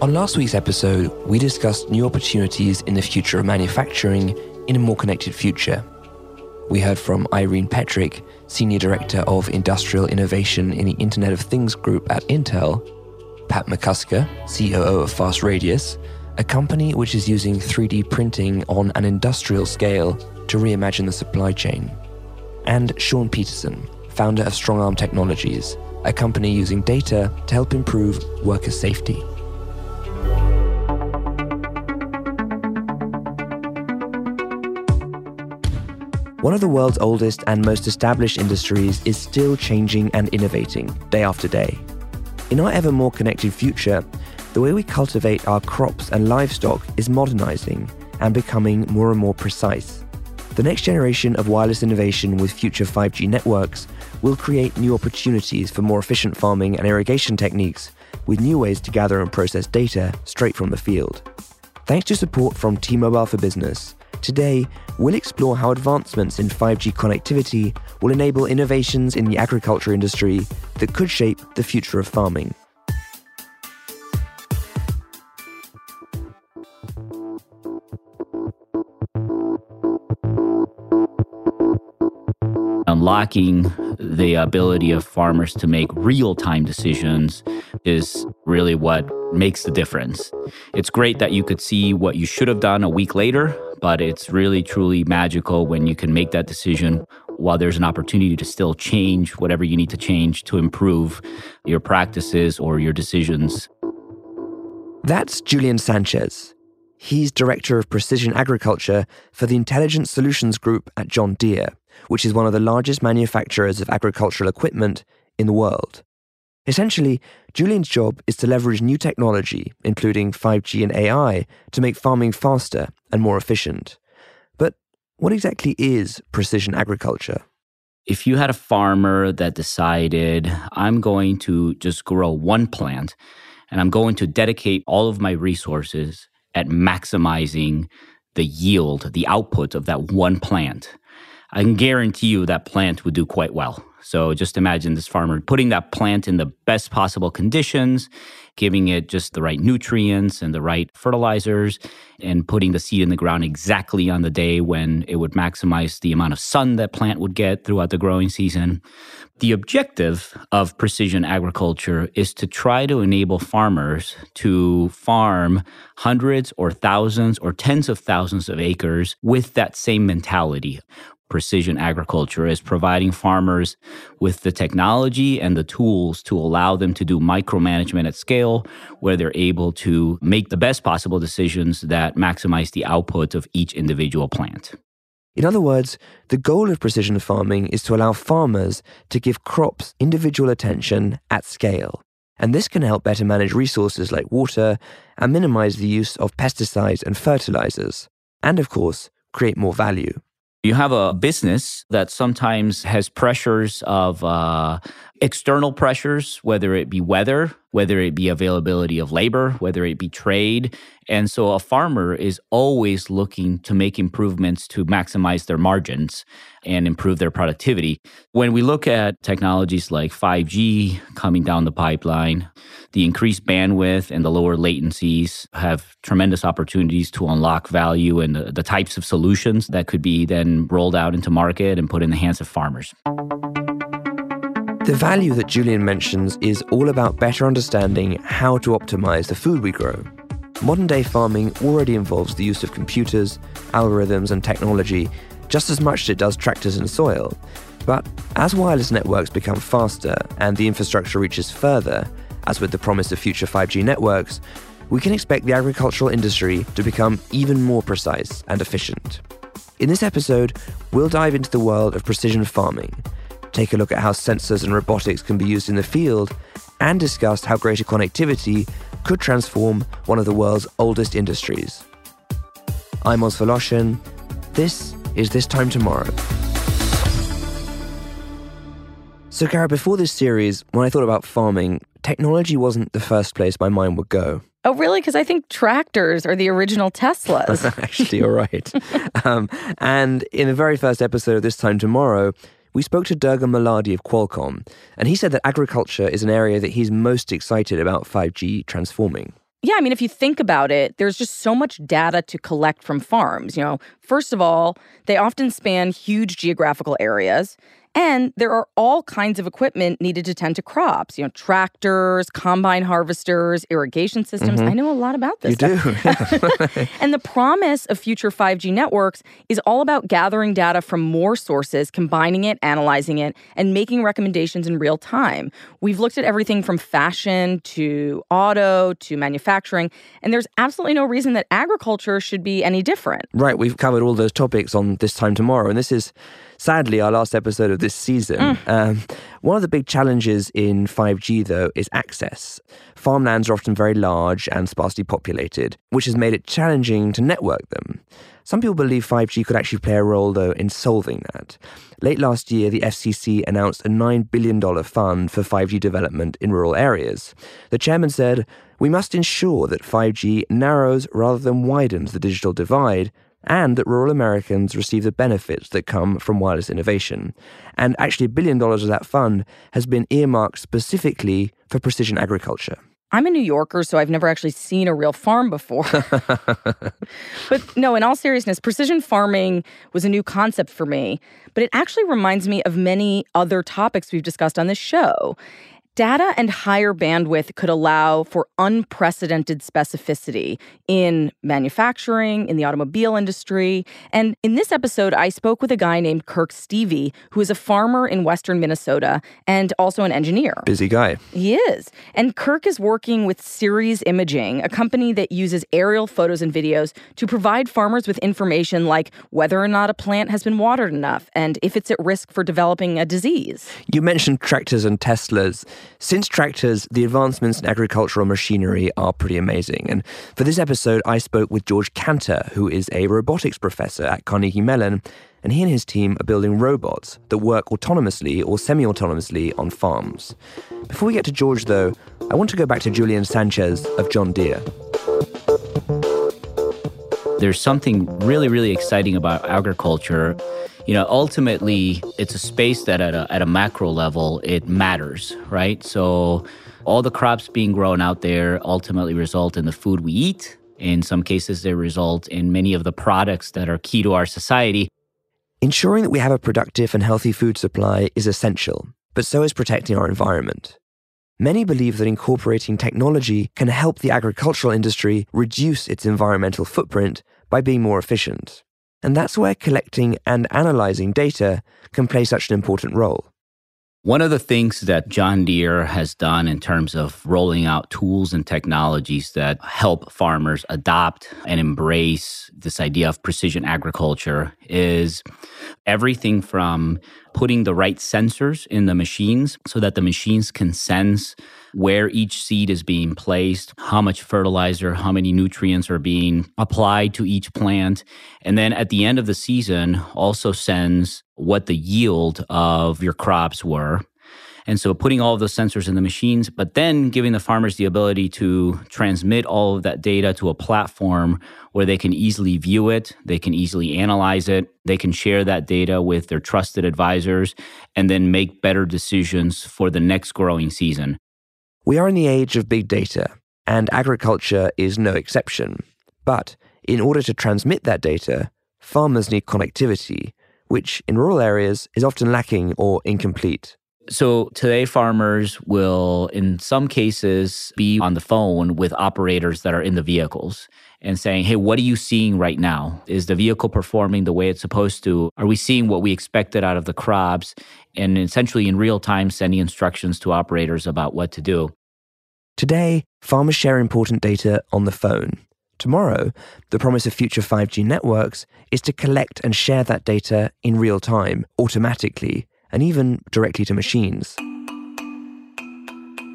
On last week's episode, we discussed new opportunities in the future of manufacturing in a more connected future. We heard from Irene Petrick, Senior Director of Industrial Innovation in the Internet of Things Group at Intel, Pat McCusker, COO of Fast Radius, a company which is using 3D printing on an industrial scale to reimagine the supply chain, and Sean Petterson, founder of Strongarm Technologies, a company using data to help improve worker safety. One of the world's oldest and most established industries is still changing and innovating day after day. In our ever more connected future, the way we cultivate our crops and livestock is modernizing and becoming more and more precise. The next generation of wireless innovation with future 5G networks will create new opportunities for more efficient farming and irrigation techniques with new ways to gather and process data straight from the field. Thanks to support from T Mobile for Business, Today, we'll explore how advancements in 5G connectivity will enable innovations in the agriculture industry that could shape the future of farming. Unlocking the ability of farmers to make real time decisions is really what makes the difference. It's great that you could see what you should have done a week later, but it's really truly magical when you can make that decision while there's an opportunity to still change whatever you need to change to improve your practices or your decisions. That's Julian Sanchez. He's Director of Precision Agriculture for the Intelligent Solutions Group at John Deere, which is one of the largest manufacturers of agricultural equipment in the world. Essentially, Julian's job is to leverage new technology, including 5G and AI, to make farming faster and more efficient. But what exactly is precision agriculture? If you had a farmer that decided, I'm going to just grow one plant and I'm going to dedicate all of my resources at maximizing the yield, the output of that one plant, I can guarantee you that plant would do quite well. So just imagine this farmer putting that plant in the best possible conditions, giving it just the right nutrients and the right fertilizers, and putting the seed in the ground exactly on the day when it would maximize the amount of sun that plant would get throughout the growing season. The objective of precision agriculture is to try to enable farmers to farm hundreds or thousands or tens of thousands of acres with that same mentality precision agriculture is providing farmers with the technology and the tools to allow them to do micromanagement at scale where they're able to make the best possible decisions that maximize the output of each individual plant. In other words, the goal of precision farming is to allow farmers to give crops individual attention at scale. And this can help better manage resources like water and minimize the use of pesticides and fertilizers. And of course, create more value. You have a business that sometimes has pressures of uh, external pressures, whether it be weather, whether it be availability of labor, whether it be trade. And so a farmer is always looking to make improvements to maximize their margins and improve their productivity. When we look at technologies like 5G coming down the pipeline, the increased bandwidth and the lower latencies have tremendous opportunities to unlock value and the, the types of solutions that could be then rolled out into market and put in the hands of farmers. The value that Julian mentions is all about better understanding how to optimize the food we grow. Modern day farming already involves the use of computers, algorithms, and technology just as much as it does tractors and soil. But as wireless networks become faster and the infrastructure reaches further, as with the promise of future 5G networks, we can expect the agricultural industry to become even more precise and efficient. In this episode, we'll dive into the world of precision farming take a look at how sensors and robotics can be used in the field, and discuss how greater connectivity could transform one of the world's oldest industries. I'm Oz Woloshyn. This is This Time Tomorrow. So, Kara, before this series, when I thought about farming, technology wasn't the first place my mind would go. Oh, really? Because I think tractors are the original Teslas. Actually, you're right. um, and in the very first episode of This Time Tomorrow, we spoke to Durga Malladi of Qualcomm, and he said that agriculture is an area that he's most excited about 5G transforming. Yeah, I mean, if you think about it, there's just so much data to collect from farms. You know, first of all, they often span huge geographical areas. And there are all kinds of equipment needed to tend to crops, you know, tractors, combine harvesters, irrigation systems. Mm-hmm. I know a lot about this. You stuff. do. and the promise of future 5G networks is all about gathering data from more sources, combining it, analyzing it, and making recommendations in real time. We've looked at everything from fashion to auto to manufacturing, and there's absolutely no reason that agriculture should be any different. Right. We've covered all those topics on this time tomorrow, and this is sadly our last episode of this season. Mm. Um, one of the big challenges in 5G, though, is access. Farmlands are often very large and sparsely populated, which has made it challenging to network them. Some people believe 5G could actually play a role, though, in solving that. Late last year, the FCC announced a $9 billion fund for 5G development in rural areas. The chairman said, We must ensure that 5G narrows rather than widens the digital divide and that rural Americans receive the benefits that come from wireless innovation. And actually, a billion dollars of that fund has been earmarked specifically for precision agriculture. I'm a New Yorker, so I've never actually seen a real farm before. but no, in all seriousness, precision farming was a new concept for me, but it actually reminds me of many other topics we've discussed on this show. Data and higher bandwidth could allow for unprecedented specificity in manufacturing, in the automobile industry. And in this episode, I spoke with a guy named Kirk Stueve, who is a farmer in western Minnesota and also an engineer. Busy guy. He is. And Kirk is working with Ceres Imaging, a company that uses aerial photos and videos to provide farmers with information like whether or not a plant has been watered enough and if it's at risk for developing a disease. You mentioned tractors and Teslas. Since tractors, the advancements in agricultural machinery are pretty amazing. And for this episode, I spoke with George Kantor, who is a robotics professor at Carnegie Mellon, and he and his team are building robots that work autonomously or semi autonomously on farms. Before we get to George, though, I want to go back to Julian Sanchez of John Deere. There's something really, really exciting about agriculture you know, ultimately, it's a space that at a, at a macro level, it matters, right? So all the crops being grown out there ultimately result in the food we eat. In some cases, they result in many of the products that are key to our society. Ensuring that we have a productive and healthy food supply is essential, but so is protecting our environment. Many believe that incorporating technology can help the agricultural industry reduce its environmental footprint by being more efficient. And that's where collecting and analyzing data can play such an important role. One of the things that John Deere has done in terms of rolling out tools and technologies that help farmers adopt and embrace this idea of precision agriculture is everything from putting the right sensors in the machines so that the machines can sense where each seed is being placed, how much fertilizer, how many nutrients are being applied to each plant. And then at the end of the season, also sends what the yield of your crops were. And so putting all of those sensors in the machines, but then giving the farmers the ability to transmit all of that data to a platform where they can easily view it, they can easily analyze it, they can share that data with their trusted advisors, and then make better decisions for the next growing season. We are in the age of big data, and agriculture is no exception. But in order to transmit that data, farmers need connectivity, which in rural areas is often lacking or incomplete. So today, farmers will, in some cases, be on the phone with operators that are in the vehicles and saying, Hey, what are you seeing right now? Is the vehicle performing the way it's supposed to? Are we seeing what we expected out of the crops? And essentially, in real time, sending instructions to operators about what to do. Today, farmers share important data on the phone. Tomorrow, the promise of future 5G networks is to collect and share that data in real time, automatically, and even directly to machines.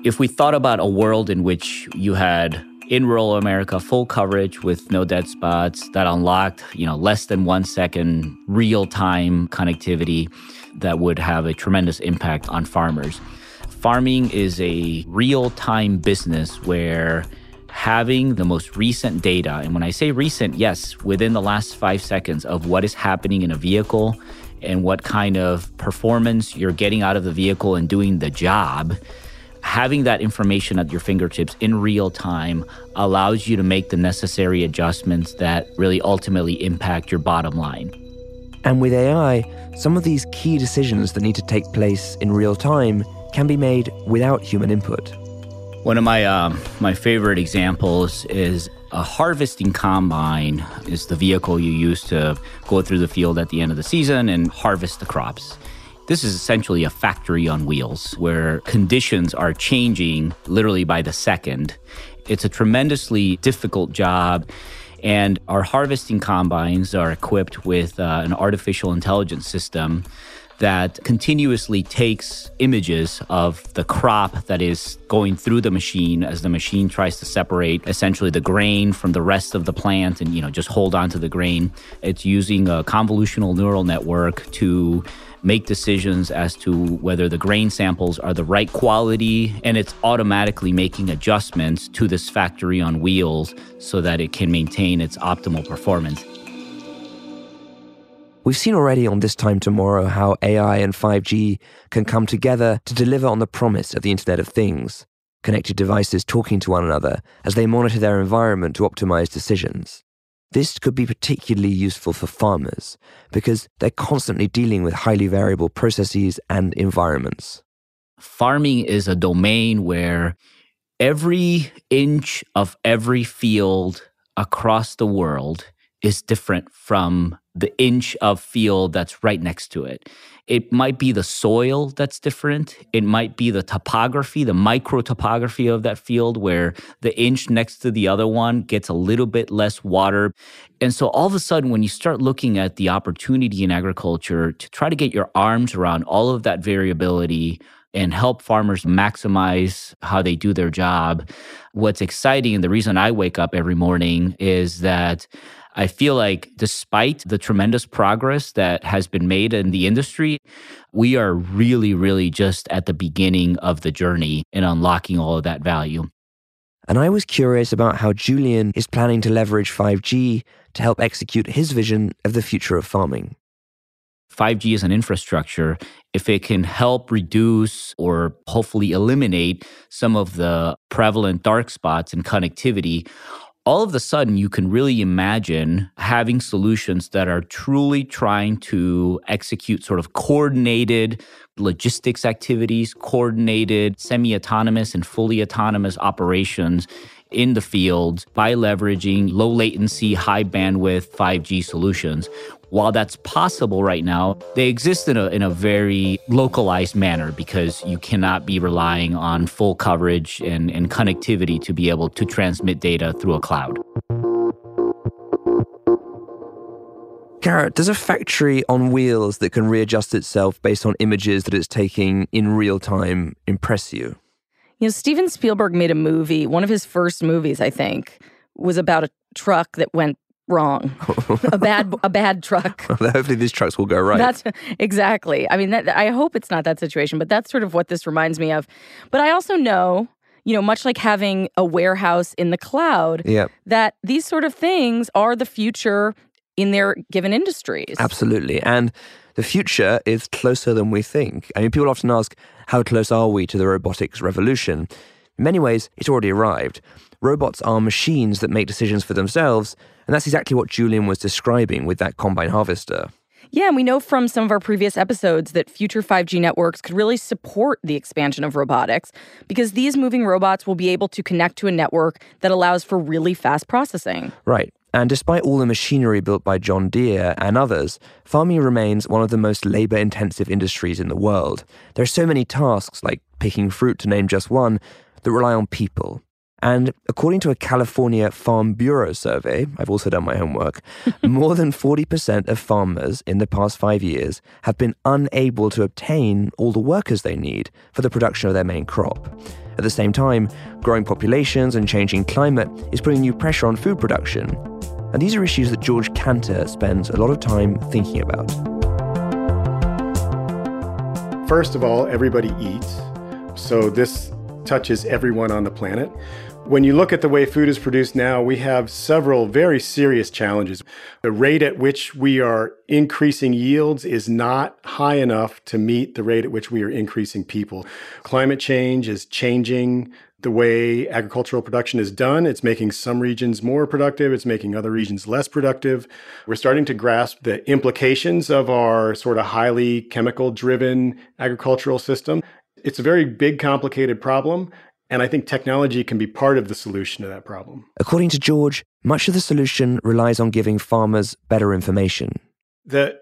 If we thought about a world in which you had in rural America full coverage with no dead spots that unlocked, you know, less than 1 second real-time connectivity that would have a tremendous impact on farmers farming is a real time business where having the most recent data, and when I say recent, yes, within the last five seconds of what is happening in a vehicle and what kind of performance you're getting out of the vehicle and doing the job, having that information at your fingertips in real time allows you to make the necessary adjustments that really ultimately impact your bottom line. And with AI, some of these key decisions that need to take place in real time can be made without human input. One of my um, my favorite examples is a harvesting combine is the vehicle you use to go through the field at the end of the season and harvest the crops. This is essentially a factory on wheels where conditions are changing literally by the second. It's a tremendously difficult job. And our harvesting combines are equipped with uh, an artificial intelligence system that continuously takes images of the crop that is going through the machine as the machine tries to separate essentially the grain from the rest of the plant and you know just hold on to the grain it's using a convolutional neural network to make decisions as to whether the grain samples are the right quality, and it's automatically making adjustments to this factory on wheels so that it can maintain its optimal performance. We've seen already on This Time Tomorrow how AI and 5G can come together to deliver on the promise of the Internet of Things, connected devices talking to one another as they monitor their environment to optimize decisions. This could be particularly useful for farmers because they're constantly dealing with highly variable processes and environments. Farming is a domain where every inch of every field across the world is different from the inch of field that's right next to it. It might be the soil that's different. It might be the topography, the micro topography of that field, where the inch next to the other one gets a little bit less water. And so all of a sudden, when you start looking at the opportunity in agriculture to try to get your arms around all of that variability, and help farmers maximize how they do their job. What's exciting and the reason I wake up every morning is that I feel like despite the tremendous progress that has been made in the industry, we are really, really just at the beginning of the journey in unlocking all of that value. And I was curious about how Julian is planning to leverage 5G to help execute his vision of the future of farming. 5G is an infrastructure. If it can help reduce or hopefully eliminate some of the prevalent dark spots in connectivity, all of a sudden you can really imagine having solutions that are truly trying to execute sort of coordinated logistics activities, coordinated semi autonomous and fully autonomous operations in the field by leveraging low latency, high bandwidth 5G solutions while that's possible right now, they exist in a, in a very localized manner because you cannot be relying on full coverage and, and connectivity to be able to transmit data through a cloud. Kara, does a factory on wheels that can readjust itself based on images that it's taking in real time impress you? You know, Steven Spielberg made a movie, one of his first movies, I think, was about a truck that went wrong. a bad a bad truck. Hopefully these trucks will go right. That's exactly. I mean, that, I hope it's not that situation, but that's sort of what this reminds me of. But I also know, you know, much like having a warehouse in the cloud, yep. that these sort of things are the future in their given industries. Absolutely. And the future is closer than we think. I mean, people often ask, how close are we to the robotics revolution? In many ways, it's already arrived. Robots are machines that make decisions for themselves, and that's exactly what Julian was describing with that combine harvester. Yeah, and we know from some of our previous episodes that future 5G networks could really support the expansion of robotics because these moving robots will be able to connect to a network that allows for really fast processing. Right. And despite all the machinery built by John Deere and others, farming remains one of the most labor intensive industries in the world. There are so many tasks, like picking fruit to name just one, that rely on people. And according to a California Farm Bureau survey, I've also done my homework, more than 40% of farmers in the past five years have been unable to obtain all the workers they need for the production of their main crop. At the same time, growing populations and changing climate is putting new pressure on food production. And these are issues that George Kantor spends a lot of time thinking about. First of all, everybody eats. So this touches everyone on the planet. When you look at the way food is produced now, we have several very serious challenges. The rate at which we are increasing yields is not high enough to meet the rate at which we are increasing people. Climate change is changing the way agricultural production is done. It's making some regions more productive, it's making other regions less productive. We're starting to grasp the implications of our sort of highly chemical driven agricultural system. It's a very big, complicated problem. And I think technology can be part of the solution to that problem. According to George, much of the solution relies on giving farmers better information. The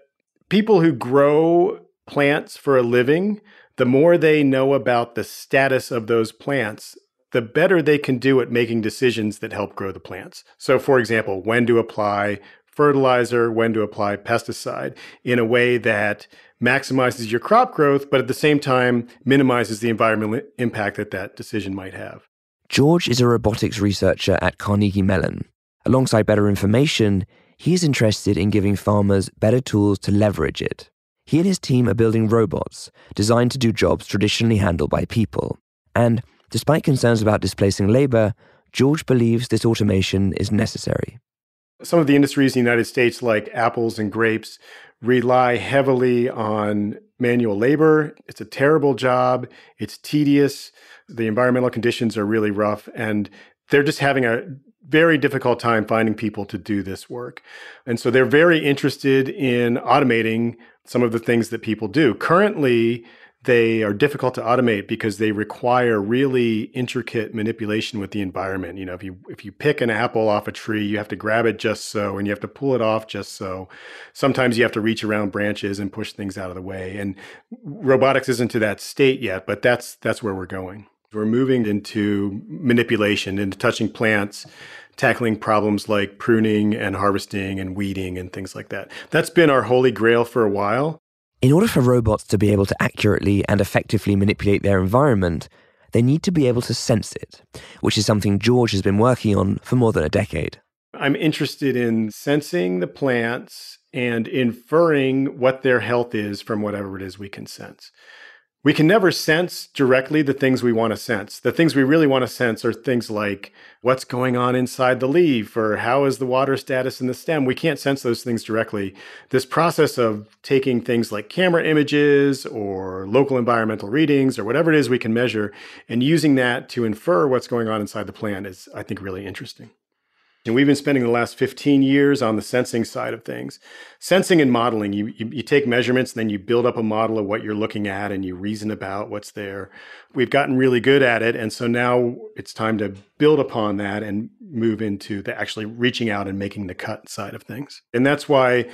people who grow plants for a living, the more they know about the status of those plants, the better they can do at making decisions that help grow the plants. So, for example, when to apply fertilizer, when to apply pesticide in a way that maximizes your crop growth, but at the same time minimizes the environmental impact that that decision might have. George is a robotics researcher at Carnegie Mellon. Alongside better information, he is interested in giving farmers better tools to leverage it. He and his team are building robots designed to do jobs traditionally handled by people. And despite concerns about displacing labor, George believes this automation is necessary. Some of the industries in the United States, like apples and grapes, rely heavily on manual labor. It's a terrible job. It's tedious. The environmental conditions are really rough. And they're just having a very difficult time finding people to do this work. And so they're very interested in automating some of the things that people do. Currently, they are difficult to automate because they require really intricate manipulation with the environment. You know, if you if you pick an apple off a tree, you have to grab it just so and you have to pull it off just so. Sometimes you have to reach around branches and push things out of the way. And robotics isn't to that state yet, but that's that's where we're going. We're moving into manipulation, into touching plants, tackling problems like pruning and harvesting and weeding and things like that. That's been our holy grail for a while. In order for robots to be able to accurately and effectively manipulate their environment, they need to be able to sense it, which is something George has been working on for more than a decade. I'm interested in sensing the plants and inferring what their health is from whatever it is we can sense we can never sense directly the things we want to sense. The things we really want to sense are things like what's going on inside the leaf or how is the water status in the stem. We can't sense those things directly. This process of taking things like camera images or local environmental readings or whatever it is we can measure and using that to infer what's going on inside the plant is, I think, really interesting. And we've been spending the last 15 years on the sensing side of things. Sensing and modeling, you, you, you, take measurements, and then you build up a model of what you're looking at and you reason about what's there. We've gotten really good at it. And so now it's time to build upon that and move into the actually reaching out and making the cut side of things. And that's why,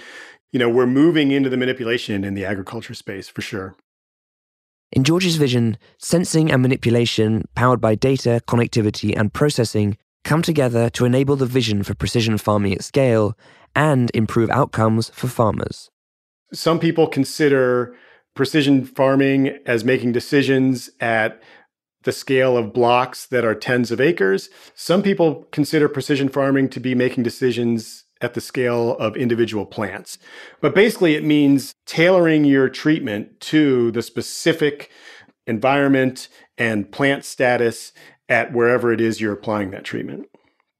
you know, we're moving into the manipulation in the agriculture space for sure. In George's vision, sensing and manipulation, powered by data, connectivity, and processing, come together to enable the vision for precision farming at scale and improve outcomes for farmers. Some people consider precision farming as making decisions at the scale of blocks that are tens of acres. Some people consider precision farming to be making decisions at the scale of individual plants. But basically, it means tailoring your treatment to the specific environment and plant status at wherever it is you're applying that treatment.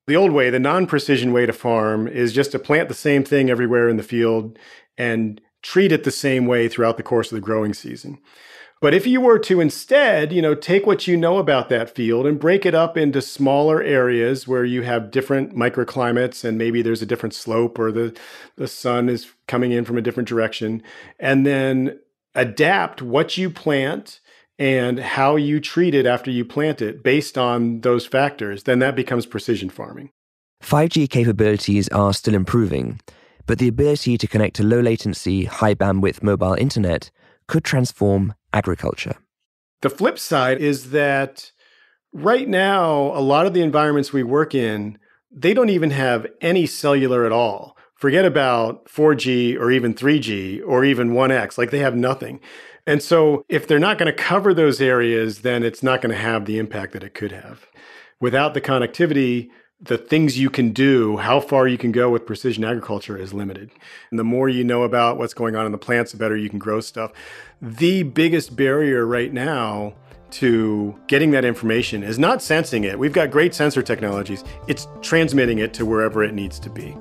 The old way, the non precision way to farm, is just to plant the same thing everywhere in the field and treat it the same way throughout the course of the growing season. But if you were to instead, you know, take what you know about that field and break it up into smaller areas where you have different microclimates and maybe there's a different slope or the, the sun is coming in from a different direction, and then adapt what you plant and how you treat it after you plant it based on those factors, then that becomes precision farming. 5G capabilities are still improving, but the ability to connect to low latency, high bandwidth mobile internet could transform agriculture. The flip side is that right now, a lot of the environments we work in, they don't even have any cellular at all. Forget about 4G or even 3G or even 1X, like they have nothing. And so if they're not going to cover those areas, then it's not going to have the impact that it could have. Without the connectivity, the things you can do, how far you can go with precision agriculture is limited. And the more you know about what's going on in the plants, the better you can grow stuff. The biggest barrier right now to getting that information is not sensing it. We've got great sensor technologies, it's transmitting it to wherever it needs to be.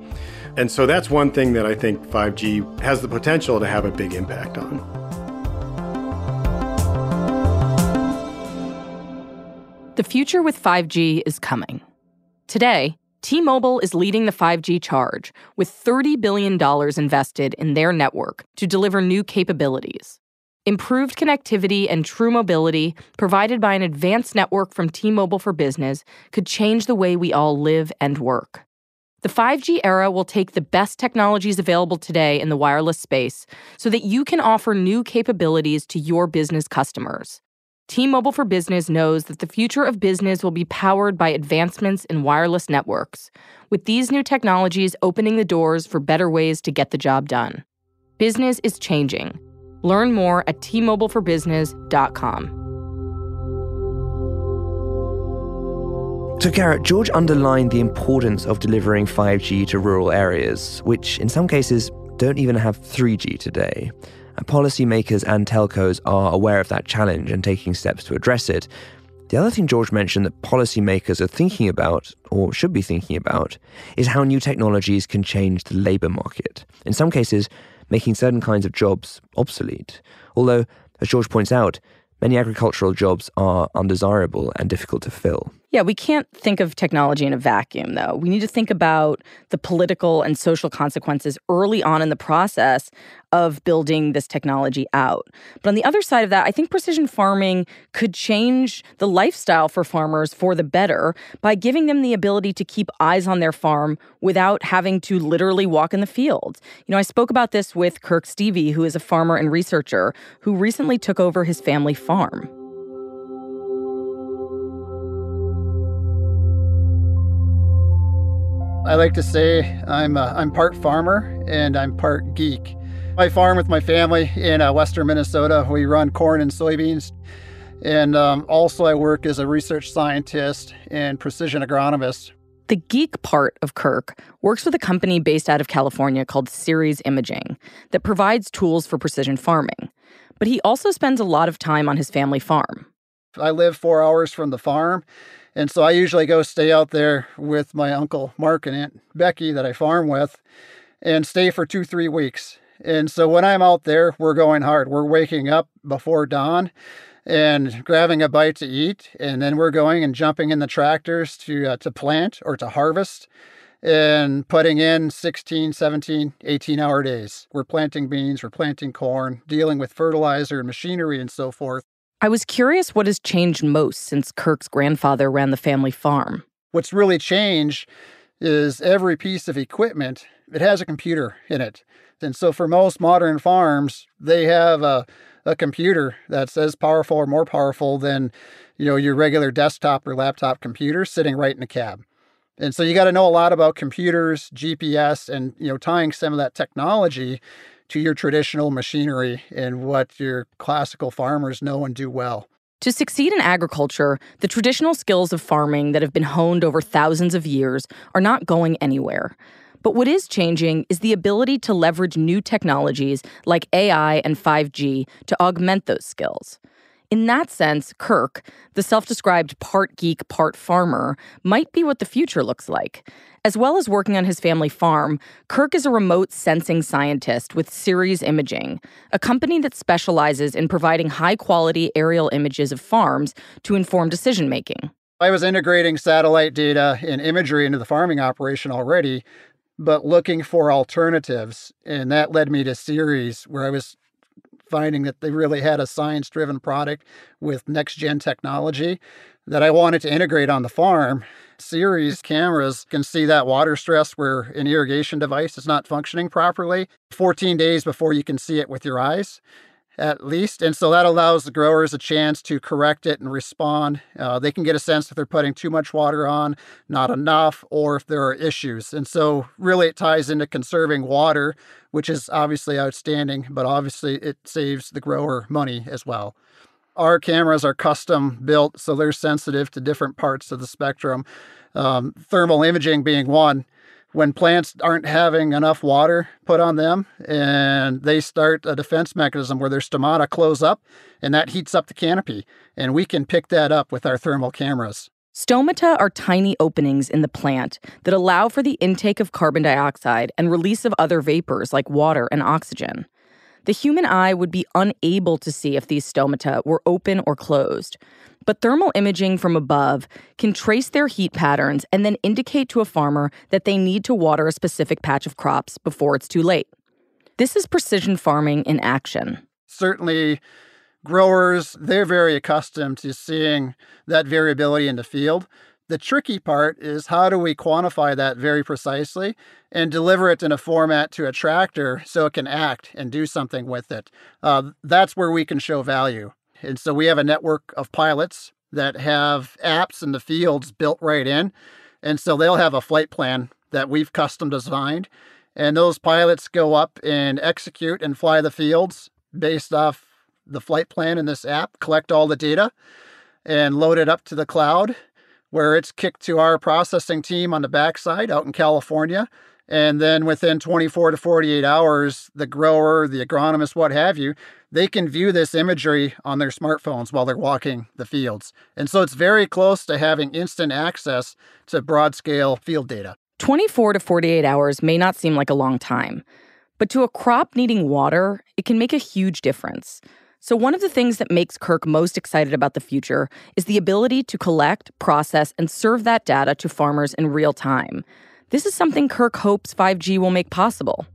And so that's one thing that I think 5G has the potential to have a big impact on. The future with 5G is coming. Today, T Mobile is leading the 5G charge with $30 billion invested in their network to deliver new capabilities. Improved connectivity and true mobility provided by an advanced network from T Mobile for Business could change the way we all live and work. The 5G era will take the best technologies available today in the wireless space so that you can offer new capabilities to your business customers. T Mobile for Business knows that the future of business will be powered by advancements in wireless networks, with these new technologies opening the doors for better ways to get the job done. Business is changing Learn more at tmobileforbusiness.com. So, Kara, George underlined the importance of delivering 5G to rural areas, which in some cases don't even have 3G today. Policymakers and telcos are aware of that challenge and taking steps to address it. The other thing George mentioned that policymakers are thinking about, or should be thinking about, is how new technologies can change the labour market. In some cases, making certain kinds of jobs obsolete. Although, as George points out, many agricultural jobs are undesirable and difficult to fill. Yeah, we can't think of technology in a vacuum, though. We need to think about the political and social consequences early on in the process of building this technology out. But on the other side of that, I think precision farming could change the lifestyle for farmers for the better by giving them the ability to keep eyes on their farm without having to literally walk in the field. You know, I spoke about this with Kirk Stueve, who is a farmer and researcher who recently took over his family farm. I like to say I'm uh, I'm part farmer and I'm part geek. I farm with my family in uh, western Minnesota. We run corn and soybeans, and um, also I work as a research scientist and precision agronomist. The geek part of Kirk works with a company based out of California called Ceres Imaging that provides tools for precision farming. But he also spends a lot of time on his family farm. I live four hours from the farm, and so I usually go stay out there with my uncle Mark and Aunt Becky that I farm with and stay for two, three weeks. And so when I'm out there, we're going hard. We're waking up before dawn and grabbing a bite to eat. And then we're going and jumping in the tractors to, uh, to plant or to harvest and putting in 16, 17, 18 hour days. We're planting beans, we're planting corn, dealing with fertilizer and machinery and so forth. I was curious what has changed most since Kirk's grandfather ran the family farm. What's really changed is every piece of equipment, it has a computer in it. And so for most modern farms, they have a, a computer that's as powerful or more powerful than, you know, your regular desktop or laptop computer sitting right in the cab. And so you got to know a lot about computers, GPS, and you know, tying some of that technology to your traditional machinery and what your classical farmers know and do well. To succeed in agriculture, the traditional skills of farming that have been honed over thousands of years are not going anywhere. But what is changing is the ability to leverage new technologies like AI and 5G to augment those skills. In that sense, Kirk, the self described part geek, part farmer, might be what the future looks like. As well as working on his family farm, Kirk is a remote sensing scientist with Ceres Imaging, a company that specializes in providing high quality aerial images of farms to inform decision making. I was integrating satellite data and imagery into the farming operation already, but looking for alternatives. And that led me to Ceres, where I was finding that they really had a science driven product with next gen technology that I wanted to integrate on the farm. Ceres cameras can see that water stress where an irrigation device is not functioning properly 14 days before you can see it with your eyes at least. And so that allows the growers a chance to correct it and respond. Uh, they can get a sense if they're putting too much water on, not enough, or if there are issues. And so, really, it ties into conserving water, which is obviously outstanding, but obviously, it saves the grower money as well. Our cameras are custom built, so they're sensitive to different parts of the spectrum. Um, thermal imaging being one when plants aren't having enough water put on them and they start a defense mechanism where their stomata close up and that heats up the canopy. And we can pick that up with our thermal cameras. Stomata are tiny openings in the plant that allow for the intake of carbon dioxide and release of other vapors like water and oxygen. The human eye would be unable to see if these stomata were open or closed, but thermal imaging from above can trace their heat patterns and then indicate to a farmer that they need to water a specific patch of crops before it's too late. This is precision farming in action. Certainly, growers, they're very accustomed to seeing that variability in the field. The tricky part is how do we quantify that very precisely and deliver it in a format to a tractor so it can act and do something with it. Uh, that's where we can show value. And so we have a network of pilots that have apps in the fields built right in. And so they'll have a flight plan that we've custom designed. And those pilots go up and execute and fly the fields based off the flight plan in this app, collect all the data, and load it up to the cloud, where it's kicked to our processing team on the backside out in California. And then within 24 to 48 hours, the grower, the agronomist, what have you, they can view this imagery on their smartphones while they're walking the fields. And so it's very close to having instant access to broad scale field data. 24 to 48 hours may not seem like a long time, but to a crop needing water, it can make a huge difference. So, one of the things that makes Kirk most excited about the future is the ability to collect, process, and serve that data to farmers in real time. This is something Kirk hopes 5G will make possible.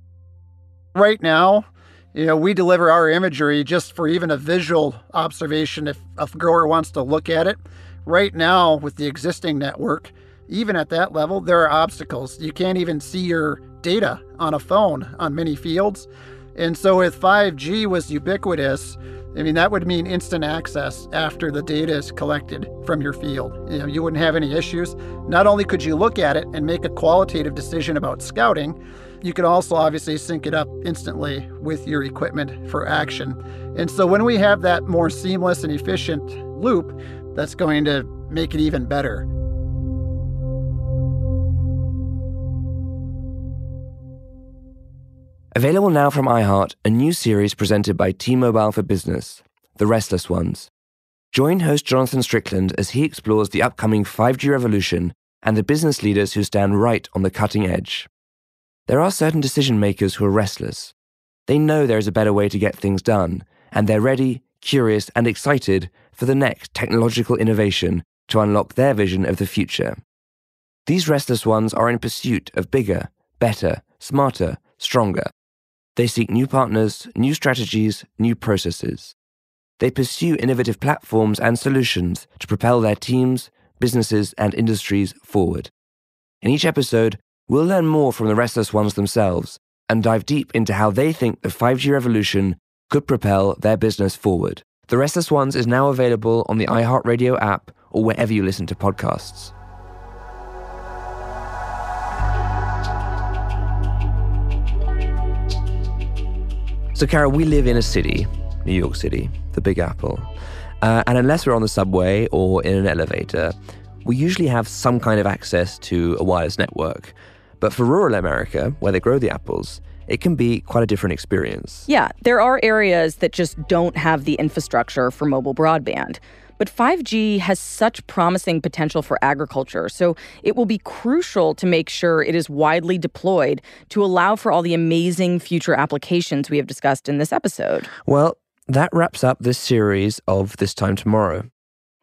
Right now, you know, we deliver our imagery just for even a visual observation if a grower wants to look at it. Right now, with the existing network, even at that level, there are obstacles. You can't even see your data on a phone on many fields. And so if 5G was ubiquitous, I mean, that would mean instant access after the data is collected from your field. You know, you wouldn't have any issues. Not only could you look at it and make a qualitative decision about scouting, you could also obviously sync it up instantly with your equipment for action. And so when we have that more seamless and efficient loop, that's going to make it even better. Available now from iHeart, a new series presented by T Mobile for Business, The Restless Ones. Join host Jonathan Strickland as he explores the upcoming 5G revolution and the business leaders who stand right on the cutting edge. There are certain decision makers who are restless. They know there is a better way to get things done, and they're ready, curious, and excited for the next technological innovation to unlock their vision of the future. These restless ones are in pursuit of bigger, better, smarter, stronger. They seek new partners, new strategies, new processes. They pursue innovative platforms and solutions to propel their teams, businesses, and industries forward. In each episode, we'll learn more from the restless ones themselves and dive deep into how they think the 5G revolution could propel their business forward. The Restless Ones is now available on the iHeartRadio app or wherever you listen to podcasts. So, Kara, we live in a city, New York City, the Big Apple. Uh, and unless we're on the subway or in an elevator, we usually have some kind of access to a wireless network. But for rural America, where they grow the apples, it can be quite a different experience. Yeah, there are areas that just don't have the infrastructure for mobile broadband. But 5G has such promising potential for agriculture, so it will be crucial to make sure it is widely deployed to allow for all the amazing future applications we have discussed in this episode. Well, that wraps up this series of This Time Tomorrow.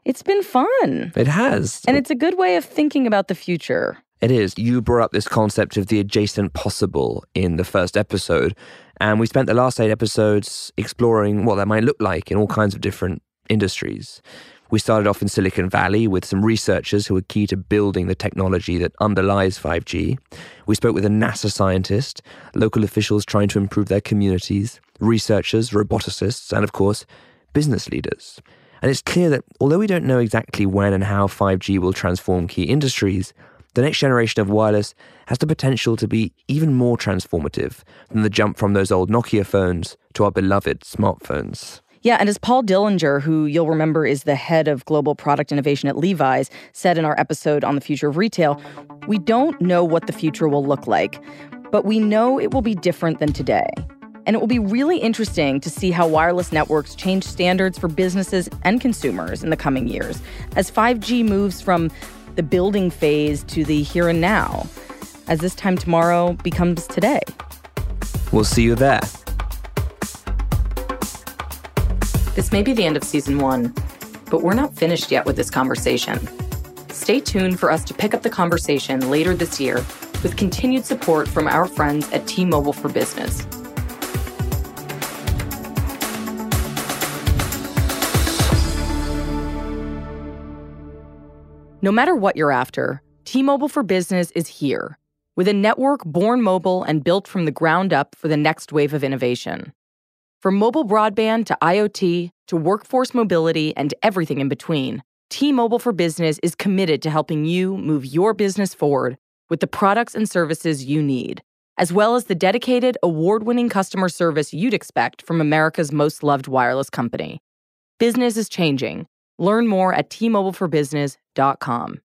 It's been fun. It has. And it's a good way of thinking about the future. It is. You brought up this concept of the adjacent possible in the first episode. And we spent the last eight episodes exploring what that might look like in all kinds of different industries. We started off in Silicon Valley with some researchers who were key to building the technology that underlies 5G. We spoke with a NASA scientist, local officials trying to improve their communities, researchers, roboticists, and of course, business leaders. And it's clear that although we don't know exactly when and how 5G will transform key industries, the next generation of wireless has the potential to be even more transformative than the jump from those old Nokia phones to our beloved smartphones. Yeah, and as Paul Dillinger, who you'll remember is the head of global product innovation at Levi's, said in our episode on the future of retail, we don't know what the future will look like, but we know it will be different than today. And it will be really interesting to see how wireless networks change standards for businesses and consumers in the coming years as 5G moves from the building phase to the here and now, as this time tomorrow becomes today. We'll see you there. This may be the end of season one, but we're not finished yet with this conversation. Stay tuned for us to pick up the conversation later this year with continued support from our friends at T Mobile for Business. No matter what you're after, T Mobile for Business is here with a network born mobile and built from the ground up for the next wave of innovation. From mobile broadband to IoT to workforce mobility and everything in between, T Mobile for Business is committed to helping you move your business forward with the products and services you need, as well as the dedicated, award winning customer service you'd expect from America's most loved wireless company. Business is changing. Learn more at tmobileforbusiness.com.